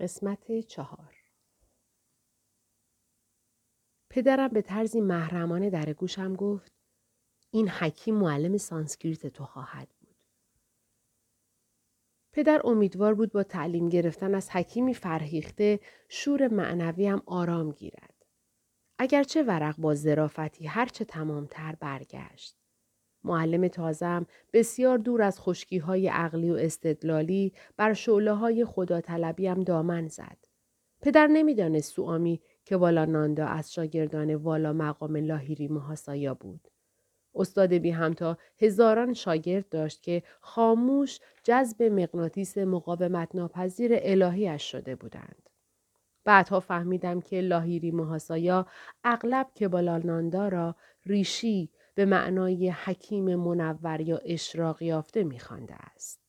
قسمت چهار پدرم به طرزی محرمانه در گوشم گفت این حکیم معلم سانسکریت تو خواهد بود. پدر امیدوار بود با تعلیم گرفتن از حکیمی فرهیخته شور معنویم آرام گیرد. اگرچه ورق با ظرافتی هرچه تمامتر برگشت. معلم تازم بسیار دور از خشکی های عقلی و استدلالی بر شعله های طلبیم دامن زد. پدر نمی‌دانست سوامی که والا ناندا از شاگردان والا مقام لاهیری محاسایا بود. استاد بی همتا هزاران شاگرد داشت که خاموش جذب مغناطیس مقاومت ناپذیر الهیش شده بودند. بعدها فهمیدم که لاهیری محاسایا اغلب که را ریشی به معنای حکیم منور یا اشراق یافته میخوانده است.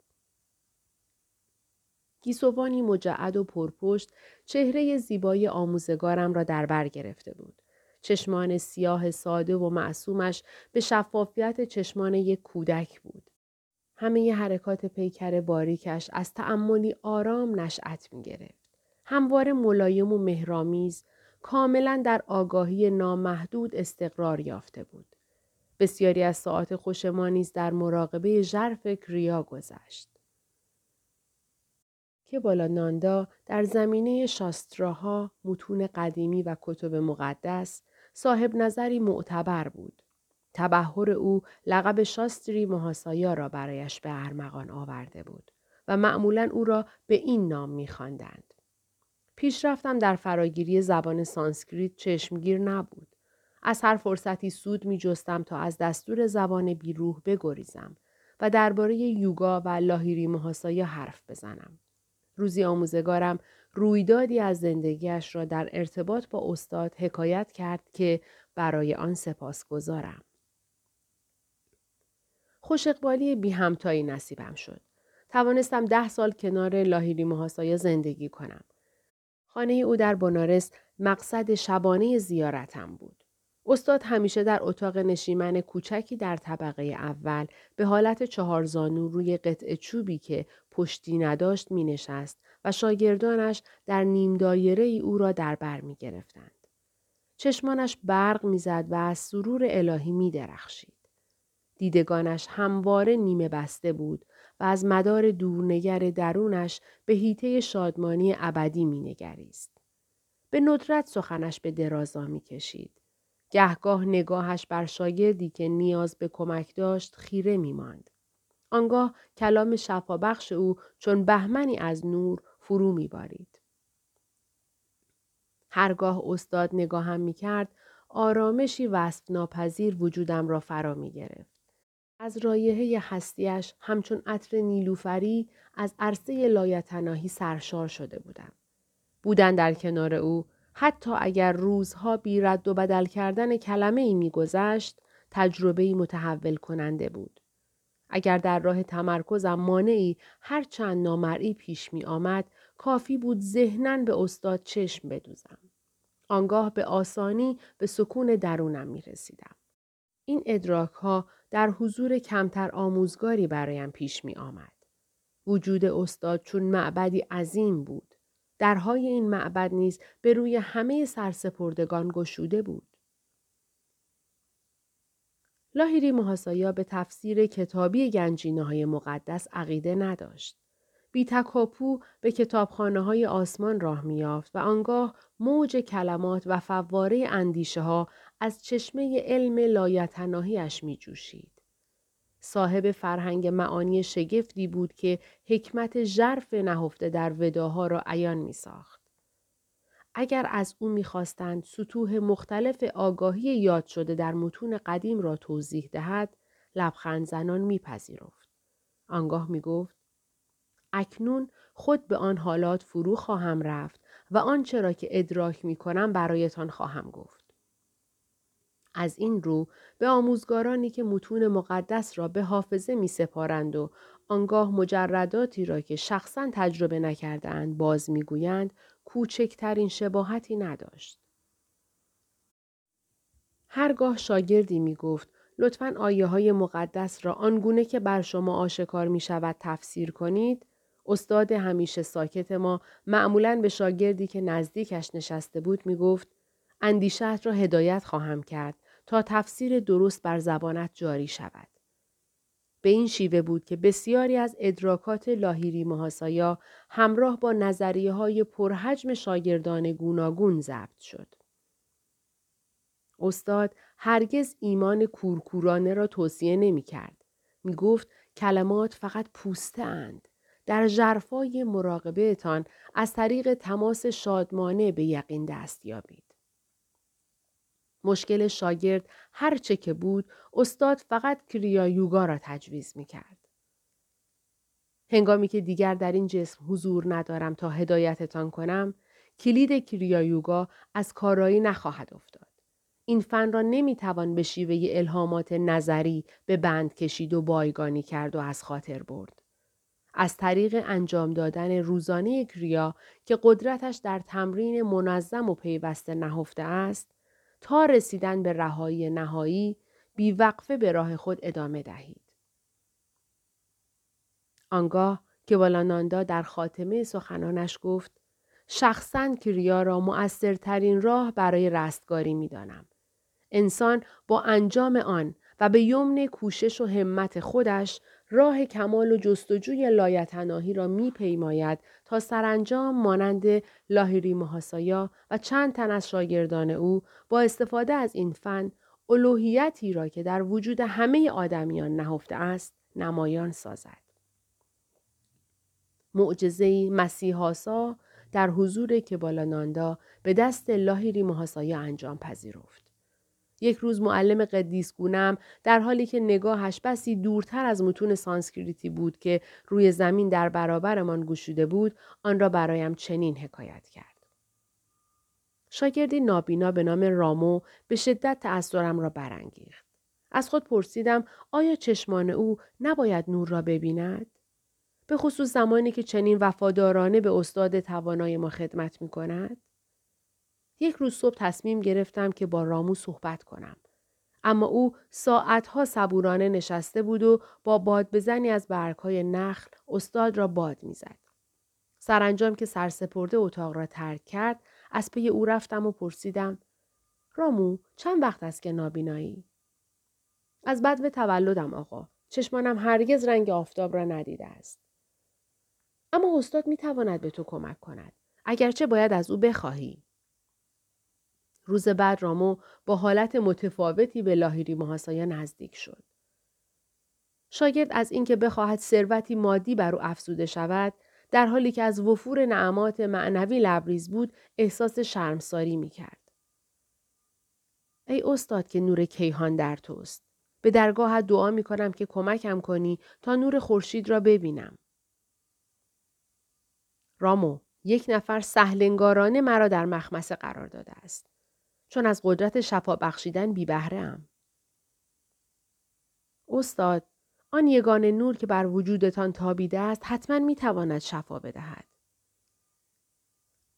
گیسوانی مجعد و پرپشت چهره زیبای آموزگارم را در بر گرفته بود. چشمان سیاه ساده و معصومش به شفافیت چشمان یک کودک بود. همه ی حرکات پیکر باریکش از تأملی آرام نشأت می گرفت. همواره ملایم و مهرامیز کاملا در آگاهی نامحدود استقرار یافته بود. بسیاری از ساعت خوش ما نیز در مراقبه ژرف کریا گذشت. که بالا ناندا در زمینه شاستراها، متون قدیمی و کتب مقدس صاحب نظری معتبر بود. تبهر او لقب شاستری محاسایا را برایش به ارمغان آورده بود و معمولا او را به این نام میخواندند. پیشرفتم در فراگیری زبان سانسکریت چشمگیر نبود. از هر فرصتی سود می جستم تا از دستور زبان بیروح بگریزم و درباره یوگا و لاهیری محاسایا حرف بزنم. روزی آموزگارم رویدادی از زندگیش را در ارتباط با استاد حکایت کرد که برای آن سپاس گذارم. خوش اقبالی بی همتایی نصیبم شد. توانستم ده سال کنار لاهیری محاسایا زندگی کنم. خانه او در بنارس مقصد شبانه زیارتم بود. استاد همیشه در اتاق نشیمن کوچکی در طبقه اول به حالت چهارزانو روی قطع چوبی که پشتی نداشت می نشست و شاگردانش در نیم دایره ای او را در بر می گرفتند. چشمانش برق می‌زد و از سرور الهی می درخشید. دیدگانش همواره نیمه بسته بود و از مدار دورنگر درونش به هیته شادمانی ابدی می نگریست. به ندرت سخنش به درازا می کشید. گهگاه نگاهش بر شاگردی که نیاز به کمک داشت خیره می ماند. آنگاه کلام شفابخش او چون بهمنی از نور فرو می بارید. هرگاه استاد نگاهم می کرد آرامشی وصف ناپذیر وجودم را فرا می گرفت. از رایحه هستیش همچون عطر نیلوفری از عرصه لایتناهی سرشار شده بودم. بودن در کنار او حتی اگر روزها بی رد و بدل کردن کلمه ای میگذشت تجربه ای متحول کننده بود. اگر در راه تمرکزم مانعی هر چند نامرئی پیش می آمد کافی بود ذهنن به استاد چشم بدوزم. آنگاه به آسانی به سکون درونم می رسیدم. این ادراک ها در حضور کمتر آموزگاری برایم پیش می آمد. وجود استاد چون معبدی عظیم بود. درهای این معبد نیز به روی همه سرسپردگان گشوده بود. لاهیری محاسایا به تفسیر کتابی گنجینه های مقدس عقیده نداشت. بی تکاپو به کتابخانه های آسمان راه میافت و آنگاه موج کلمات و فواره اندیشه ها از چشمه علم لایتناهیش می جوشید. صاحب فرهنگ معانی شگفتی بود که حکمت ژرف نهفته در وداها را عیان می ساخت. اگر از او می‌خواستند سطوح مختلف آگاهی یاد شده در متون قدیم را توضیح دهد لبخند زنان میپذیرفت آنگاه می‌گفت اکنون خود به آن حالات فرو خواهم رفت و آنچه را که ادراک می کنم برایتان خواهم گفت. از این رو به آموزگارانی که متون مقدس را به حافظه می سپارند و آنگاه مجرداتی را که شخصا تجربه نکردهاند باز می‌گویند کوچکترین شباهتی نداشت. هرگاه شاگردی می گفت لطفا آیه های مقدس را آنگونه که بر شما آشکار می شود تفسیر کنید استاد همیشه ساکت ما معمولا به شاگردی که نزدیکش نشسته بود می گفت اندیشت را هدایت خواهم کرد تا تفسیر درست بر زبانت جاری شود. به این شیوه بود که بسیاری از ادراکات لاهیری محاسایا همراه با نظریه های پرحجم شاگردان گوناگون ضبط شد. استاد هرگز ایمان کورکورانه را توصیه نمی کرد. می گفت کلمات فقط پوسته اند. در جرفای مراقبهتان از طریق تماس شادمانه به یقین دست یابید. مشکل شاگرد هر چه که بود استاد فقط کریا یوگا را تجویز می کرد. هنگامی که دیگر در این جسم حضور ندارم تا هدایتتان کنم کلید کریا یوگا از کارایی نخواهد افتاد. این فن را نمی‌توان به شیوه الهامات نظری به بند کشید و بایگانی کرد و از خاطر برد. از طریق انجام دادن روزانه کریا که قدرتش در تمرین منظم و پیوسته نهفته است، تا رسیدن به رهایی نهایی بیوقفه به راه خود ادامه دهید. آنگاه که والاناندا در خاتمه سخنانش گفت شخصا کریا را مؤثرترین راه برای رستگاری می دانم. انسان با انجام آن و به یمن کوشش و همت خودش راه کمال و جستجوی لایتناهی را میپیماید تا سرانجام مانند لاهیری محاسایا و چند تن از شاگردان او با استفاده از این فن الوهیتی را که در وجود همه آدمیان نهفته است نمایان سازد. معجزه مسیحاسا در حضور کبالاناندا به دست لاهیری محاسایا انجام پذیرفت. یک روز معلم قدیس گونم در حالی که نگاهش بسی دورتر از متون سانسکریتی بود که روی زمین در برابرمان گشوده بود آن را برایم چنین حکایت کرد. شاگردی نابینا به نام رامو به شدت تأثیرم را برانگیخت. از خود پرسیدم آیا چشمان او نباید نور را ببیند؟ به خصوص زمانی که چنین وفادارانه به استاد توانای ما خدمت می کند؟ یک روز صبح تصمیم گرفتم که با رامو صحبت کنم. اما او ساعتها صبورانه نشسته بود و با باد بزنی از برگهای نخل استاد را باد می‌زد. سرانجام که سرسپرده اتاق را ترک کرد از پی او رفتم و پرسیدم رامو چند وقت است که نابینایی؟ از بد به تولدم آقا. چشمانم هرگز رنگ آفتاب را ندیده است. اما استاد می تواند به تو کمک کند. اگرچه باید از او بخواهی. روز بعد رامو با حالت متفاوتی به لاهیری محاسایا نزدیک شد. شاگرد از اینکه بخواهد ثروتی مادی بر او افزوده شود در حالی که از وفور نعمات معنوی لبریز بود احساس شرمساری می کرد. ای استاد که نور کیهان در توست. به درگاه دعا می کنم که کمکم کنی تا نور خورشید را ببینم. رامو، یک نفر سهلنگارانه مرا در مخمسه قرار داده است. چون از قدرت شفا بخشیدن بی بهره استاد، آن یگان نور که بر وجودتان تابیده است حتما می تواند شفا بدهد.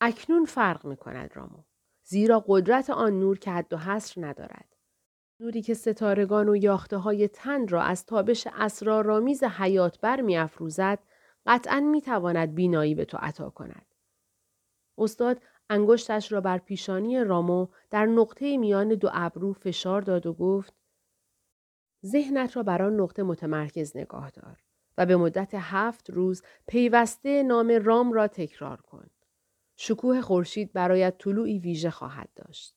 اکنون فرق می کند رامو. زیرا قدرت آن نور که حد و حصر ندارد. نوری که ستارگان و یاخته های تن را از تابش اسرارآمیز حیات بر می افروزد قطعا می تواند بینایی به تو عطا کند. استاد انگشتش را بر پیشانی رامو در نقطه میان دو ابرو فشار داد و گفت ذهنت را بر آن نقطه متمرکز نگاه دار و به مدت هفت روز پیوسته نام رام را تکرار کن. شکوه خورشید برایت طلوعی ویژه خواهد داشت.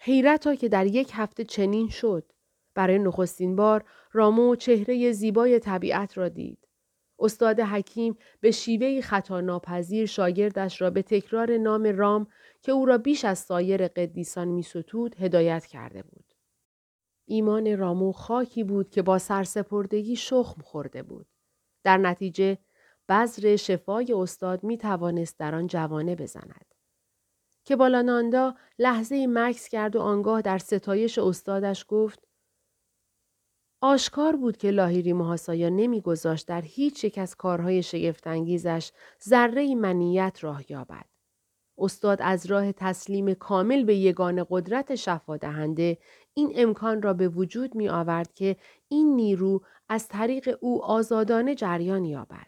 حیرتا که در یک هفته چنین شد. برای نخستین بار رامو چهره زیبای طبیعت را دید. استاد حکیم به شیوهی خطا ناپذیر شاگردش را به تکرار نام رام که او را بیش از سایر قدیسان میستود هدایت کرده بود. ایمان رامو خاکی بود که با سرسپردگی شخم خورده بود. در نتیجه بذر شفای استاد می توانست در آن جوانه بزند. که بالاناندا لحظه مکس کرد و آنگاه در ستایش استادش گفت آشکار بود که لاهیری محاسایا نمیگذاشت در هیچ یک از کارهای شگفتانگیزش ذره منیت راه یابد. استاد از راه تسلیم کامل به یگان قدرت شفادهنده این امکان را به وجود می آورد که این نیرو از طریق او آزادانه جریان یابد.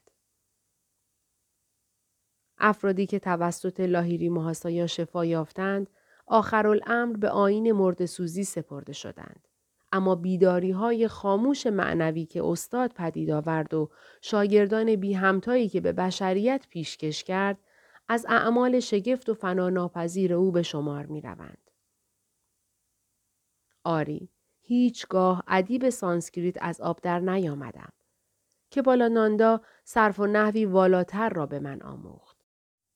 افرادی که توسط لاهیری محاسایا شفا یافتند، آخرالامر به آین مرد سوزی سپرده شدند. اما بیداری های خاموش معنوی که استاد پدید آورد و شاگردان بی همتایی که به بشریت پیشکش کرد از اعمال شگفت و فناناپذیر او به شمار می روند. آری، هیچگاه ادیب سانسکریت از آب در نیامدم کبالاناندا صرف و نحوی والاتر را به من آموخت.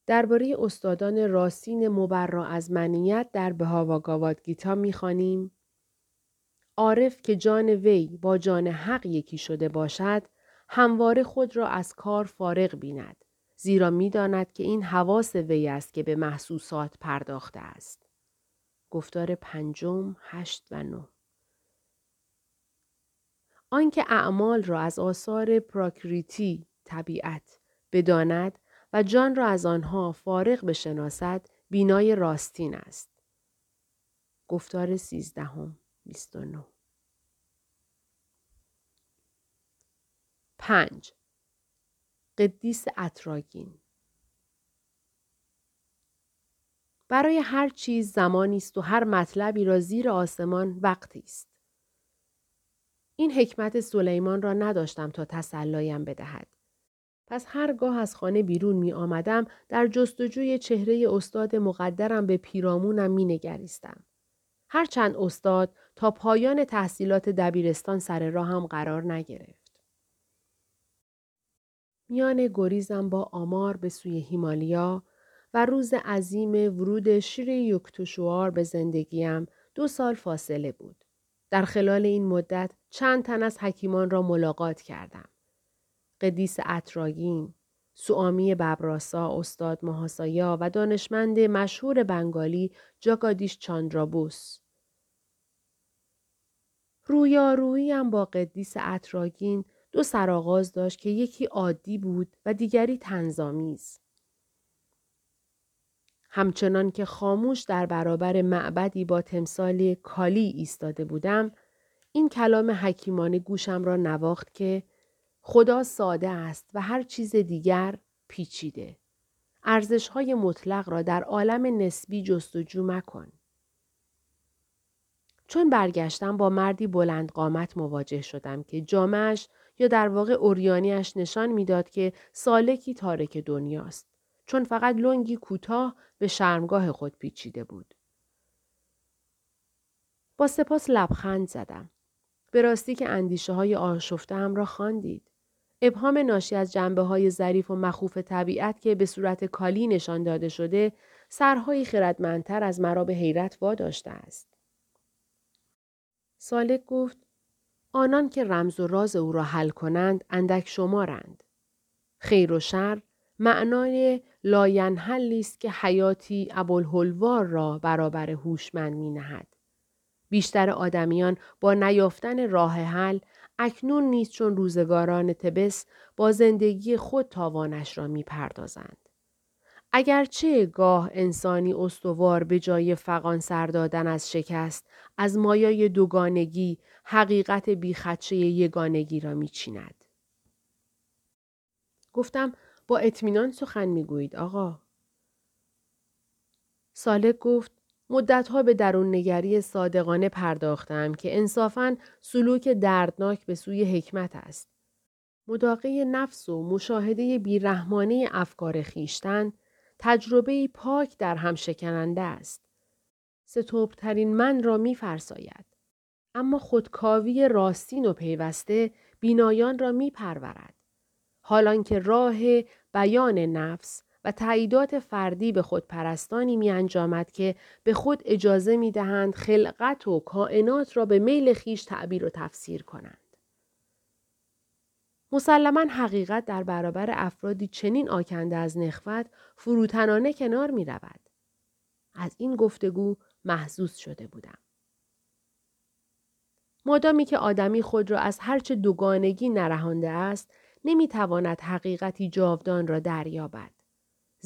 درباره استادان راستین مبرا از منیت در بهاواگاواد گیتا می‌خوانیم عارف که جان وی با جان حق یکی شده باشد همواره خود را از کار فارغ بیند زیرا می‌داند که این حواس وی است که به محسوسات پرداخته است. گفتار پنجم هشت و نه. آنکه اعمال را از آثار پراکریتی طبیعت بداند و جان را از آنها فارغ بشناسد بینای راستین است. گفتار سیزدهم. 29 پنج قدیس اتراگین برای هر چیز زمانی است و هر مطلبی را زیر آسمان وقتی است. این حکمت سلیمان را نداشتم تا تسلایم بدهد. پس هرگاه از خانه بیرون می آمدم در جستجوی چهره استاد مقدرم به پیرامونم می نگریستم. هرچند استاد تا پایان تحصیلات دبیرستان سر راهم قرار نگرفت. میان گریزم با آمار به سوی هیمالیا و روز عظیم ورود شیر یکتوشوار به زندگیم دو سال فاصله بود. در خلال این مدت چند تن از حکیمان را ملاقات کردم. قدیس اتراگین، سوامی ببراسا استاد محاسایا و دانشمند مشهور بنگالی جاگادیش چاندرابوس. رویاروییم با قدیس اتراگین دو سرآغاز داشت که یکی عادی بود و دیگری تنظامیز. همچنان که خاموش در برابر معبدی با تمثال کالی ایستاده بودم، این کلام حکیمانه گوشم را نواخت که خدا ساده است و هر چیز دیگر پیچیده. ارزش های مطلق را در عالم نسبی جستجو مکن. چون برگشتم با مردی بلند قامت مواجه شدم که جامعش یا در واقع اوریانیش نشان می‌داد که سالکی تارک دنیاست. چون فقط لنگی کوتاه به شرمگاه خود پیچیده بود. با سپاس لبخند زدم. به راستی که اندیشه های آشفته هم را خواندید. ابهام ناشی از جنبه های ظریف و مخوف طبیعت که به صورت کالی نشان داده شده سرهایی خردمندتر از مرا به حیرت واداشته است. سالک گفت آنان که رمز و راز او را حل کنند اندک شمارند. خیر و شر معمای لاینحلی است که حیاتی ابوالهول‌وار را برابر هوشمند می نهد. بیشتر آدمیان با نیافتن راه حل اکنون نیست چون روزگاران تبس با زندگی خود تاوانش را می پردازند. اگرچه گاه انسانی استوار به جای فقان سر دادن از شکست از مایای دوگانگی حقیقت بیخدشه یگانگی را میچیند. گفتم با اطمینان سخن می‌گویید آقا. سالک گفت مدتها به درون نگری صادقانه پرداختم که انصافا سلوک دردناک به سوی حکمت است. مداقه نفس و مشاهده بیرحمانه افکار خیشتن تجربه پاک در هم شکننده است. ستوبترین من را می فرساید. اما خودکاوی راستین و پیوسته بینایان را می پرورد. حالان که راه بیان نفس و تعییدات فردی به خود پرستانی می انجامد که به خود اجازه می دهند خلقت و کائنات را به میل خیش تعبیر و تفسیر کنند. مسلما حقیقت در برابر افرادی چنین آکنده از نخوت فروتنانه کنار می رود. از این گفتگو محزوز شده بودم. مادامی که آدمی خود را از هرچه دوگانگی نرهانده است نمی‌تواند حقیقتی جاودان را دریابد.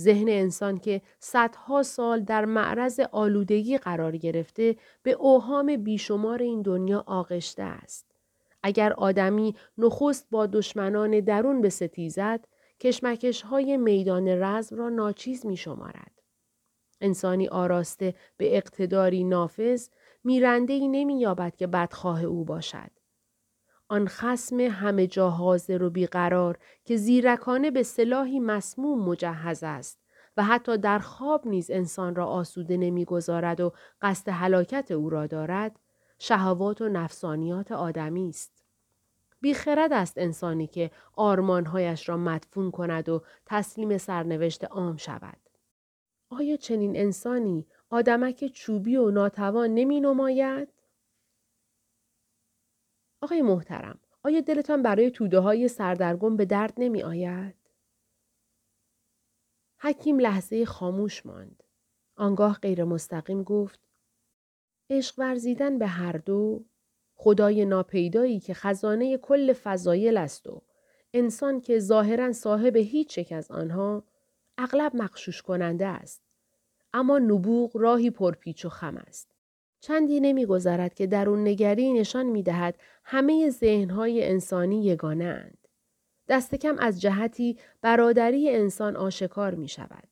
ذهن انسان که صدها سال در معرض آلودگی قرار گرفته به اوهام بیشمار این دنیا آغشته است. اگر آدمی نخست با دشمنان درون به ستیزد، کشمکش های میدان رزم را ناچیز می شمارد. انسانی آراسته به اقتداری نافذ میرنده ای نمی یابد که بدخواه او باشد. آن خسم همه جا حاضر و بیقرار که زیرکانه به سلاحی مسموم مجهز است و حتی در خواب نیز انسان را آسوده نمی‌گذارد و قصد هلاکت او را دارد شهوات و نفسانیات آدمی است بیخرد است انسانی که آرمانهایش را مدفون کند و تسلیم سرنوشت عام شود آیا چنین انسانی آدمک چوبی و ناتوان نمی نماید؟ آقای محترم، آیا دلتان برای توده های سردرگم به درد نمی آید؟ حکیم لحظه خاموش ماند. آنگاه غیر مستقیم گفت عشق ورزیدن به هر دو خدای ناپیدایی که خزانه کل فضایل است و انسان که ظاهرا صاحب هیچ یک از آنها اغلب مخشوش کننده است. اما نبوغ راهی پرپیچ و خم است. چندی نمیگذرد که درون نگری نشان می دهد همه ذهنهای انسانی یگانه اند. دست کم از جهتی برادری انسان آشکار می شود.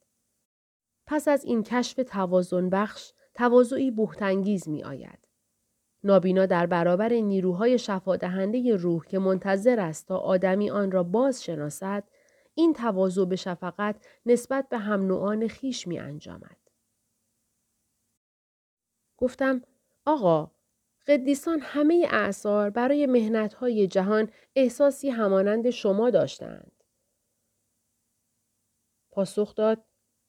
پس از این کشف توازن بخش تواضعی بهتانگیز می آید. نابینا در برابر نیروهای شفادهنده روح که منتظر است تا آدمی آن را باز شناسد این تواضع به شفقت نسبت به هم نوعان خیش می انجامد. گفتم آقا قدیسان همه اعثار برای مهنتهای جهان احساسی همانند شما داشتند. پاسخ داد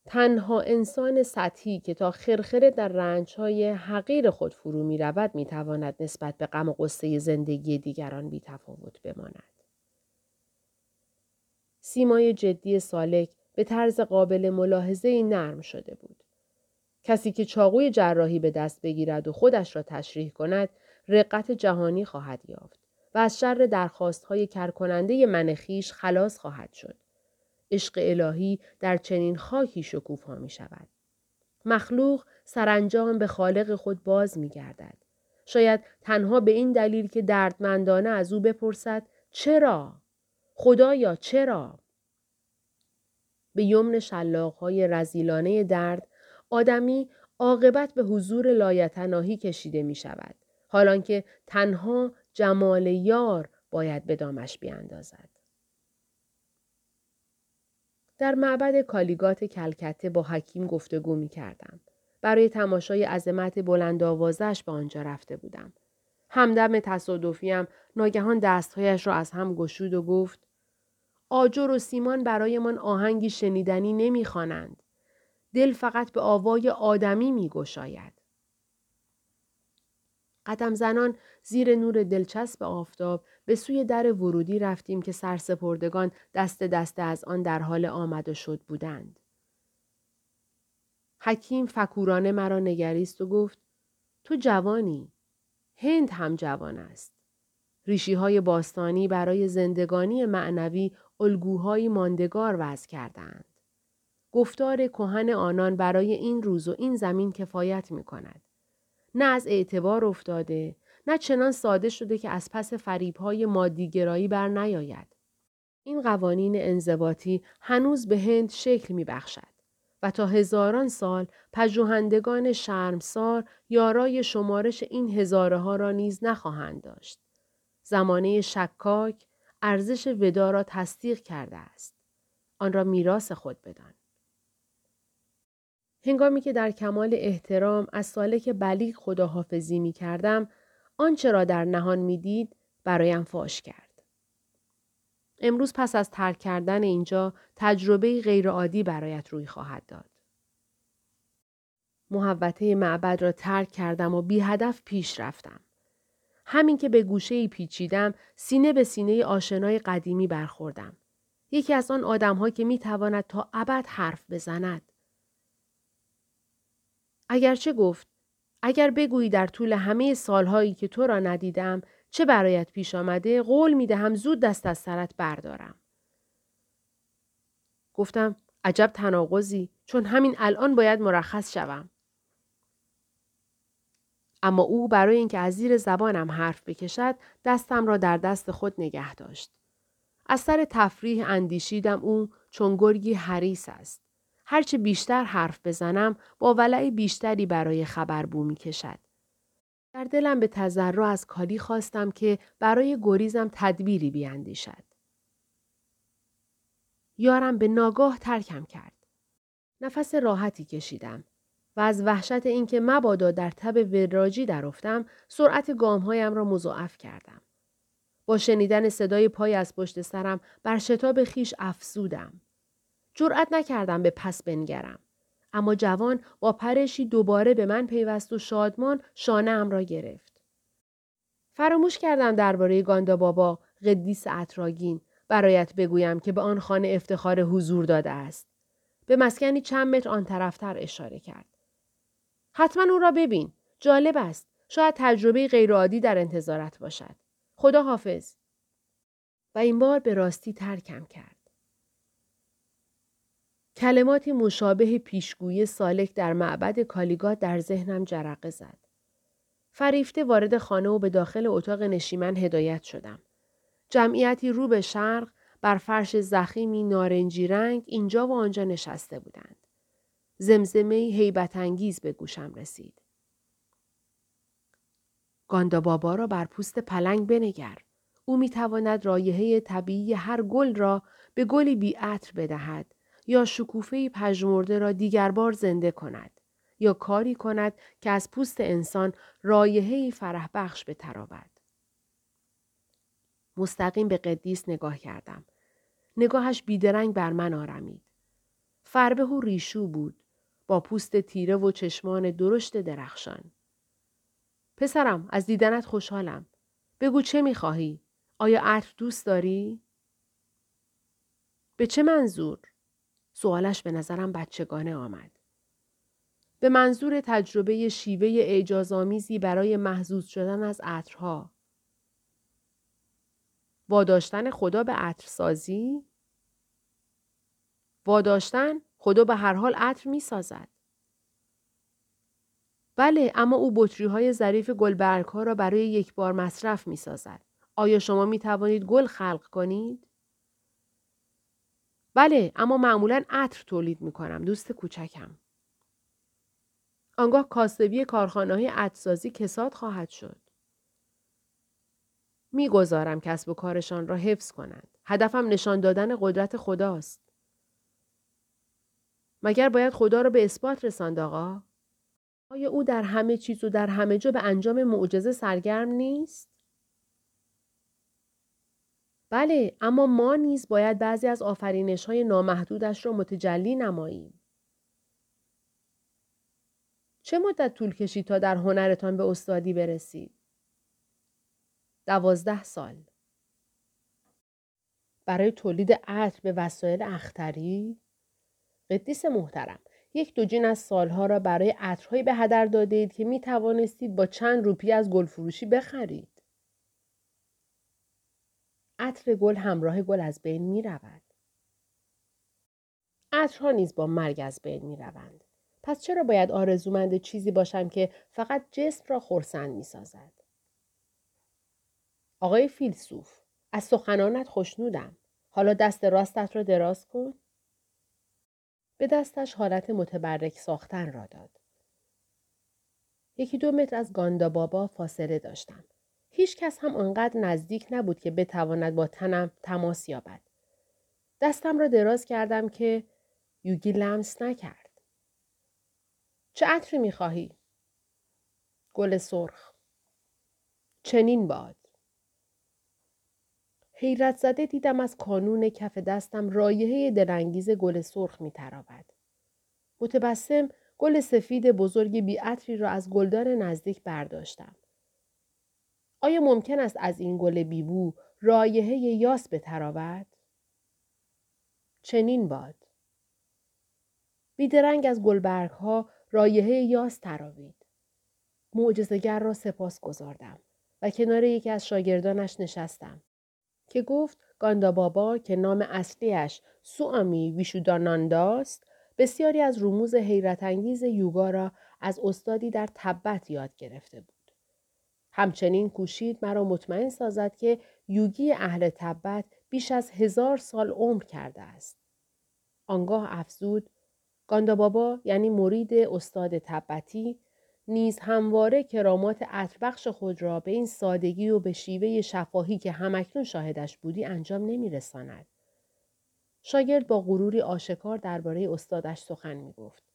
تنها انسان سطحی که تا خرخره در رنجهای حقیر خود فرو می رود می تواند نسبت به غم و قصه زندگی دیگران بی تفاوت بماند. سیمای جدی سالک به طرز قابل ملاحظه نرم شده بود. کسی که چاقوی جراحی به دست بگیرد و خودش را تشریح کند رقت جهانی خواهد یافت و از شر درخواست های کرکننده منخیش خلاص خواهد شد. عشق الهی در چنین خاکی شکوفا می شود. مخلوق سرانجام به خالق خود باز می گردد. شاید تنها به این دلیل که دردمندانه از او بپرسد چرا؟ خدایا چرا؟ به یمن های رزیلانه درد آدمی عاقبت به حضور لایتناهی کشیده می شود. حالان که تنها جمال یار باید به دامش بیاندازد. در معبد کالیگات کلکته با حکیم گفتگو می کردم. برای تماشای عظمت بلند آوازش به آنجا رفته بودم. همدم تصادفیم ناگهان دستهایش را از هم گشود و گفت آجر و سیمان برایمان آهنگی شنیدنی نمی‌خوانند. دل فقط به آوای آدمی می گشاید. قدم زنان زیر نور دلچسب آفتاب به سوی در ورودی رفتیم که سرسپردگان دست دست از آن در حال آمد شد بودند. حکیم فکورانه مرا نگریست و گفت تو جوانی. هند هم جوان است. ریشی های باستانی برای زندگانی معنوی الگوهای ماندگار وضع کردند. گفتار کهن آنان برای این روز و این زمین کفایت می کند. نه از اعتبار افتاده، نه چنان ساده شده که از پس فریبهای مادیگرایی بر نیاید. این قوانین انضباطی هنوز به هند شکل می بخشد و تا هزاران سال پژوهندگان شرمسار یارای شمارش این هزاره ها را نیز نخواهند داشت. زمانه شکاک ارزش ودا را تصدیق کرده است. آن را میراث خود بدان. هنگامی که در کمال احترام از سالک بلیغ خداحافظی می کردم، آنچه را در نهان می دید برایم فاش کرد. امروز پس از ترک کردن اینجا تجربه غیرعادی برایت روی خواهد داد. محوطه معبد را ترک کردم و بی هدف پیش رفتم. همین که به گوشه ای پیچیدم سینه به سینه آشنای قدیمی برخوردم. یکی از آن آدمها که می تواند تا ابد حرف بزند. اگرچه گفت اگر بگویی در طول همه سالهایی که تو را ندیدم چه برایت پیش آمده قول می دهم زود دست از سرت بردارم. گفتم عجب تناقضی چون همین الان باید مرخص شوم. اما او برای اینکه از زیر زبانم حرف بکشد دستم را در دست خود نگه داشت. از سر تفریح اندیشیدم او چون گرگی حریس است. هرچه بیشتر حرف بزنم با ولع بیشتری برای خبر بو می کشد. در دلم به تذرع از کالی خواستم که برای گریزم تدبیری بیاندیشد. یارم به ناگاه ترکم کرد. نفس راحتی کشیدم و از وحشت اینکه مبادا در تب وراجی درافتم سرعت گامهایم را مضاعف کردم. با شنیدن صدای پای از پشت سرم بر شتاب خیش افزودم. جرأت نکردم به پس بنگرم. اما جوان با پرشی دوباره به من پیوست و شادمان شانه ام را گرفت. فراموش کردم درباره گاندا بابا قدیس اتراگین برایت بگویم که به آن خانه افتخار حضور داده است. به مسکنی چند متر آن طرفتر اشاره کرد. حتما او را ببین. جالب است. شاید تجربه غیرعادی در انتظارت باشد. خدا حافظ. و این بار به راستی ترکم کرد. کلماتی مشابه پیشگویی سالک در معبد کالیگات در ذهنم جرقه زد. فریفته وارد خانه و به داخل اتاق نشیمن هدایت شدم. جمعیتی رو به شرق بر فرش زخیمی نارنجی رنگ اینجا و آنجا نشسته بودند. زمزمه هیبت انگیز به گوشم رسید. گاندا بابا را بر پوست پلنگ بنگر. او می تواند رایحه طبیعی هر گل را به گلی بی بدهد یا شکوفه پژمرده را دیگر بار زنده کند یا کاری کند که از پوست انسان رایحه فرح بخش بترابد. مستقیم به قدیس نگاه کردم. نگاهش بیدرنگ بر من آرمید. فربه و ریشو بود با پوست تیره و چشمان درشت درخشان. پسرم از دیدنت خوشحالم. بگو چه می‌خواهی؟ آیا عطر دوست داری؟ به چه منظور؟ سوالش به نظرم بچگانه آمد. به منظور تجربه شیوه اعجازآمیزی برای محزوز شدن از عطرها. واداشتن خدا به عطرسازی؟ واداشتن خدا به هر حال عطر می سازد. بله اما او بطری های ظریف گلبرگ ها را برای یک بار مصرف می سازد. آیا شما می توانید گل خلق کنید؟ بله اما معمولا عطر تولید می کنم دوست کوچکم. آنگاه کاسبی کارخانه های عطرسازی کساد خواهد شد. می‌گذارم کسب و کارشان را حفظ کنند. هدفم نشان دادن قدرت خداست. مگر باید خدا را به اثبات رساند آقا؟ آیا او در همه چیز و در همه جا به انجام معجزه سرگرم نیست؟ بله اما ما نیز باید بعضی از آفرینش های نامحدودش را متجلی نماییم. چه مدت طول کشید تا در هنرتان به استادی برسید؟ دوازده سال. برای تولید عطر به وسایل اختری؟ قدیس محترم، یک دوجین از سالها را برای عطرهایی به هدر دادید که می توانستید با چند روپی از گل فروشی بخرید. عطر گل همراه گل از بین می رود. عطرها نیز با مرگ از بین می روند. پس چرا باید آرزومند چیزی باشم که فقط جسم را خورسند می سازد؟ آقای فیلسوف از سخنانت خوشنودم. حالا دست راستت را دراز کن. به دستش حالت متبرک ساختن را داد. یکی دو متر از گاندا بابا فاصله داشتم. هیچ کس هم آنقدر نزدیک نبود که بتواند با تنم تماس یابد. دستم را دراز کردم که یوگی لمس نکرد. چه عطری می‌خواهی؟ گل سرخ. چنین باد. حیرت زده دیدم از کانون کف دستم رایحه دلانگیز گل سرخ می ترابد. متبسم گل سفید بزرگ بیعطری را از گلدان نزدیک برداشتم. آیا ممکن است از این گل بیبو رایحه یاس بترابد؟ چنین باد. بیدرنگ از گلبرگ ها رایحه یاس تراوید. معجزگر را سپاس گذاردم و کنار یکی از شاگردانش نشستم. که گفت گاندابابا که نام اصلیش سوامی ویشودانانداست بسیاری از رموز حیرت انگیز یوگا را از استادی در تبت یاد گرفته بود. همچنین کوشید مرا مطمئن سازد که یوگی اهل تبت بیش از هزار سال عمر کرده است. آنگاه افزود گاندابابا یعنی مرید استاد تبتی نیز همواره کرامات عطربخش خود را به این سادگی و به شیوه شفاهی که همکنون شاهدش بودی انجام نمی رساند. شاگرد با غروری آشکار درباره استادش سخن می گفت.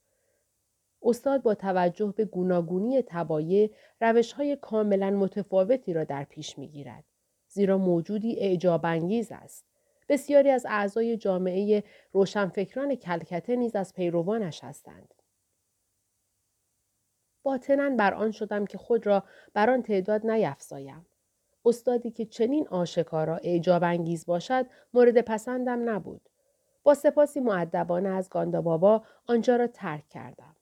استاد با توجه به گوناگونی تبایع روش های کاملا متفاوتی را در پیش می گیرد. زیرا موجودی اعجابانگیز است. بسیاری از اعضای جامعه روشنفکران کلکته نیز از پیروانش هستند. باطنا بر آن شدم که خود را بر آن تعداد نیفزایم. استادی که چنین آشکارا اعجاب انگیز باشد مورد پسندم نبود. با سپاسی معدبانه از گاندابابا آنجا را ترک کردم.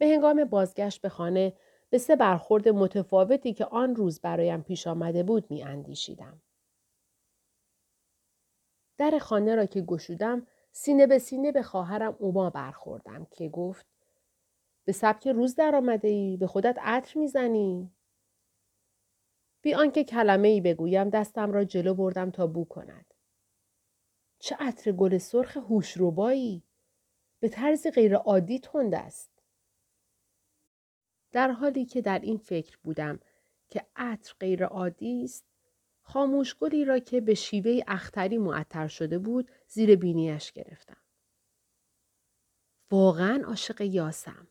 به هنگام بازگشت به خانه به سه برخورد متفاوتی که آن روز برایم پیش آمده بود می اندیشیدم. در خانه را که گشودم سینه به سینه به خواهرم اوما برخوردم که گفت به سبک روز در آمده ای به خودت عطر می‌زنی. بی آنکه کلمه ای بگویم دستم را جلو بردم تا بو کند. چه عطر گل سرخ هوشربایی! به طرز غیر عادی تند است. در حالی که در این فکر بودم که عطر غیر عادی است خاموشگلی را که به شیوه اختری معطر شده بود زیر بینیش گرفتم. واقعا عاشق یاسم.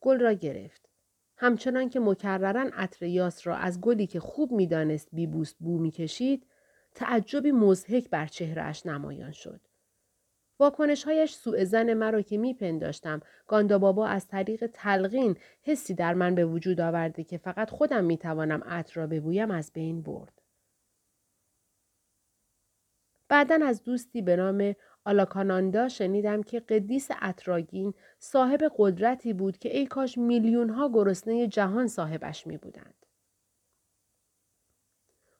گل را گرفت. همچنان که مکررن عطر یاس را از گلی که خوب می‌دانست بیبوست بو می‌کشید تعجبی مزهک بر چهرهش نمایان شد. واکنش هایش سوء زن مرا که میپنداشتم گاندا بابا از طریق تلقین حسی در من به وجود آورده که فقط خودم می‌توانم عطر را ببویم از بین برد. بعدا از دوستی به نام آلاکاناندا شنیدم که قدیس اتراگین صاحب قدرتی بود که ای کاش میلیون ها گرسنه جهان صاحبش می بودند.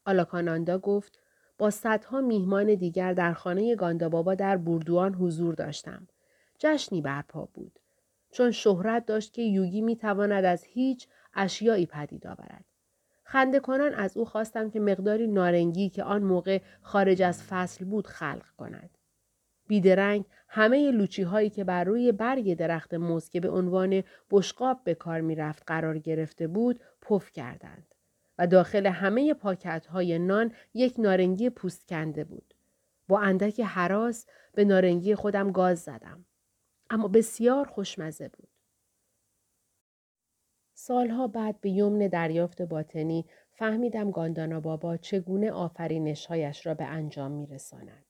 آلاکاناندا گفت با صدها میهمان دیگر در خانه گاندابابا در بوردوان حضور داشتم. جشنی برپا بود. چون شهرت داشت که یوگی می تواند از هیچ اشیایی پدید آورد. خنده کنان از او خواستم که مقداری نارنگی که آن موقع خارج از فصل بود خلق کند. بیدرنگ همه لوچی هایی که بر روی برگ درخت موز که به عنوان بشقاب به کار می رفت قرار گرفته بود پف کردند و داخل همه پاکت های نان یک نارنگی پوست کنده بود. با اندک حراس به نارنگی خودم گاز زدم. اما بسیار خوشمزه بود. سالها بعد به یمن دریافت باطنی فهمیدم گاندانا بابا چگونه آفرینشهایش را به انجام می رساند.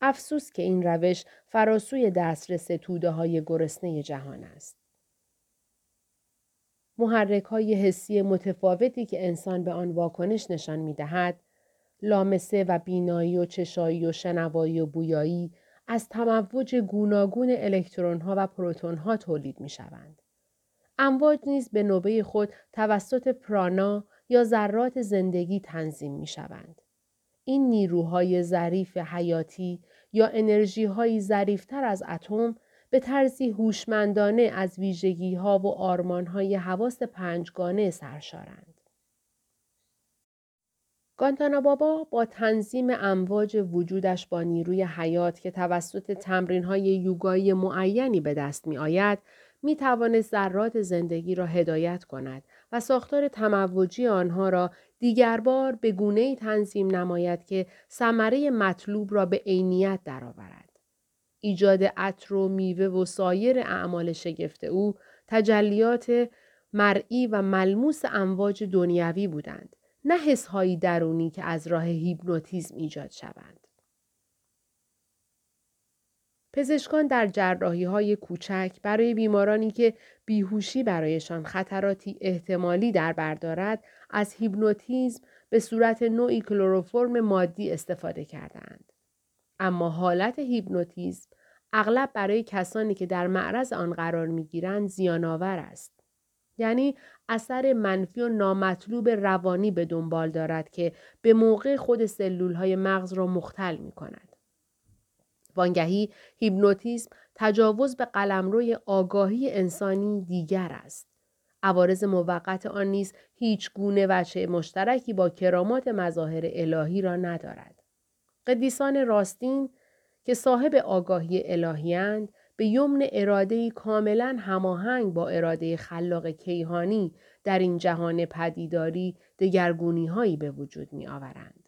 افسوس که این روش فراسوی دسترس توده های گرسنه جهان است. محرک های حسی متفاوتی که انسان به آن واکنش نشان می دهد، لامسه و بینایی و چشایی و شنوایی و بویایی از تموج گوناگون الکترون ها و پروتون ها تولید می شوند. امواج نیز به نوبه خود توسط پرانا یا ذرات زندگی تنظیم می شوند. این نیروهای ظریف حیاتی یا انرژی های ظریفتر از اتم به طرزی هوشمندانه از ویژگی ها و آرمان های حواس پنجگانه سرشارند. گانتانا بابا با تنظیم امواج وجودش با نیروی حیات که توسط تمرین های یوگایی معینی به دست می آید می توانست ذرات زندگی را هدایت کند و ساختار تموجی آنها را دیگر بار به گونه ای تنظیم نماید که ثمره مطلوب را به عینیت درآورد. ایجاد عطر و میوه و سایر اعمال شگفت او تجلیات مرئی و ملموس امواج دنیوی بودند نه حسهایی درونی که از راه هیپنوتیزم ایجاد شوند پزشکان در جراحی های کوچک برای بیمارانی که بیهوشی برایشان خطراتی احتمالی در بردارد از هیپنوتیزم به صورت نوعی کلروفرم مادی استفاده کردند. اما حالت هیپنوتیزم اغلب برای کسانی که در معرض آن قرار می گیرند زیانآور است. یعنی اثر منفی و نامطلوب روانی به دنبال دارد که به موقع خود سلول های مغز را مختل می کند. وانگهی هیپنوتیزم تجاوز به قلمروی آگاهی انسانی دیگر است. عوارض موقت آن نیز هیچ گونه وچه مشترکی با کرامات مظاهر الهی را ندارد. قدیسان راستین که صاحب آگاهی الهیند به یمن اراده کاملا هماهنگ با اراده خلاق کیهانی در این جهان پدیداری دگرگونی هایی به وجود می آورند.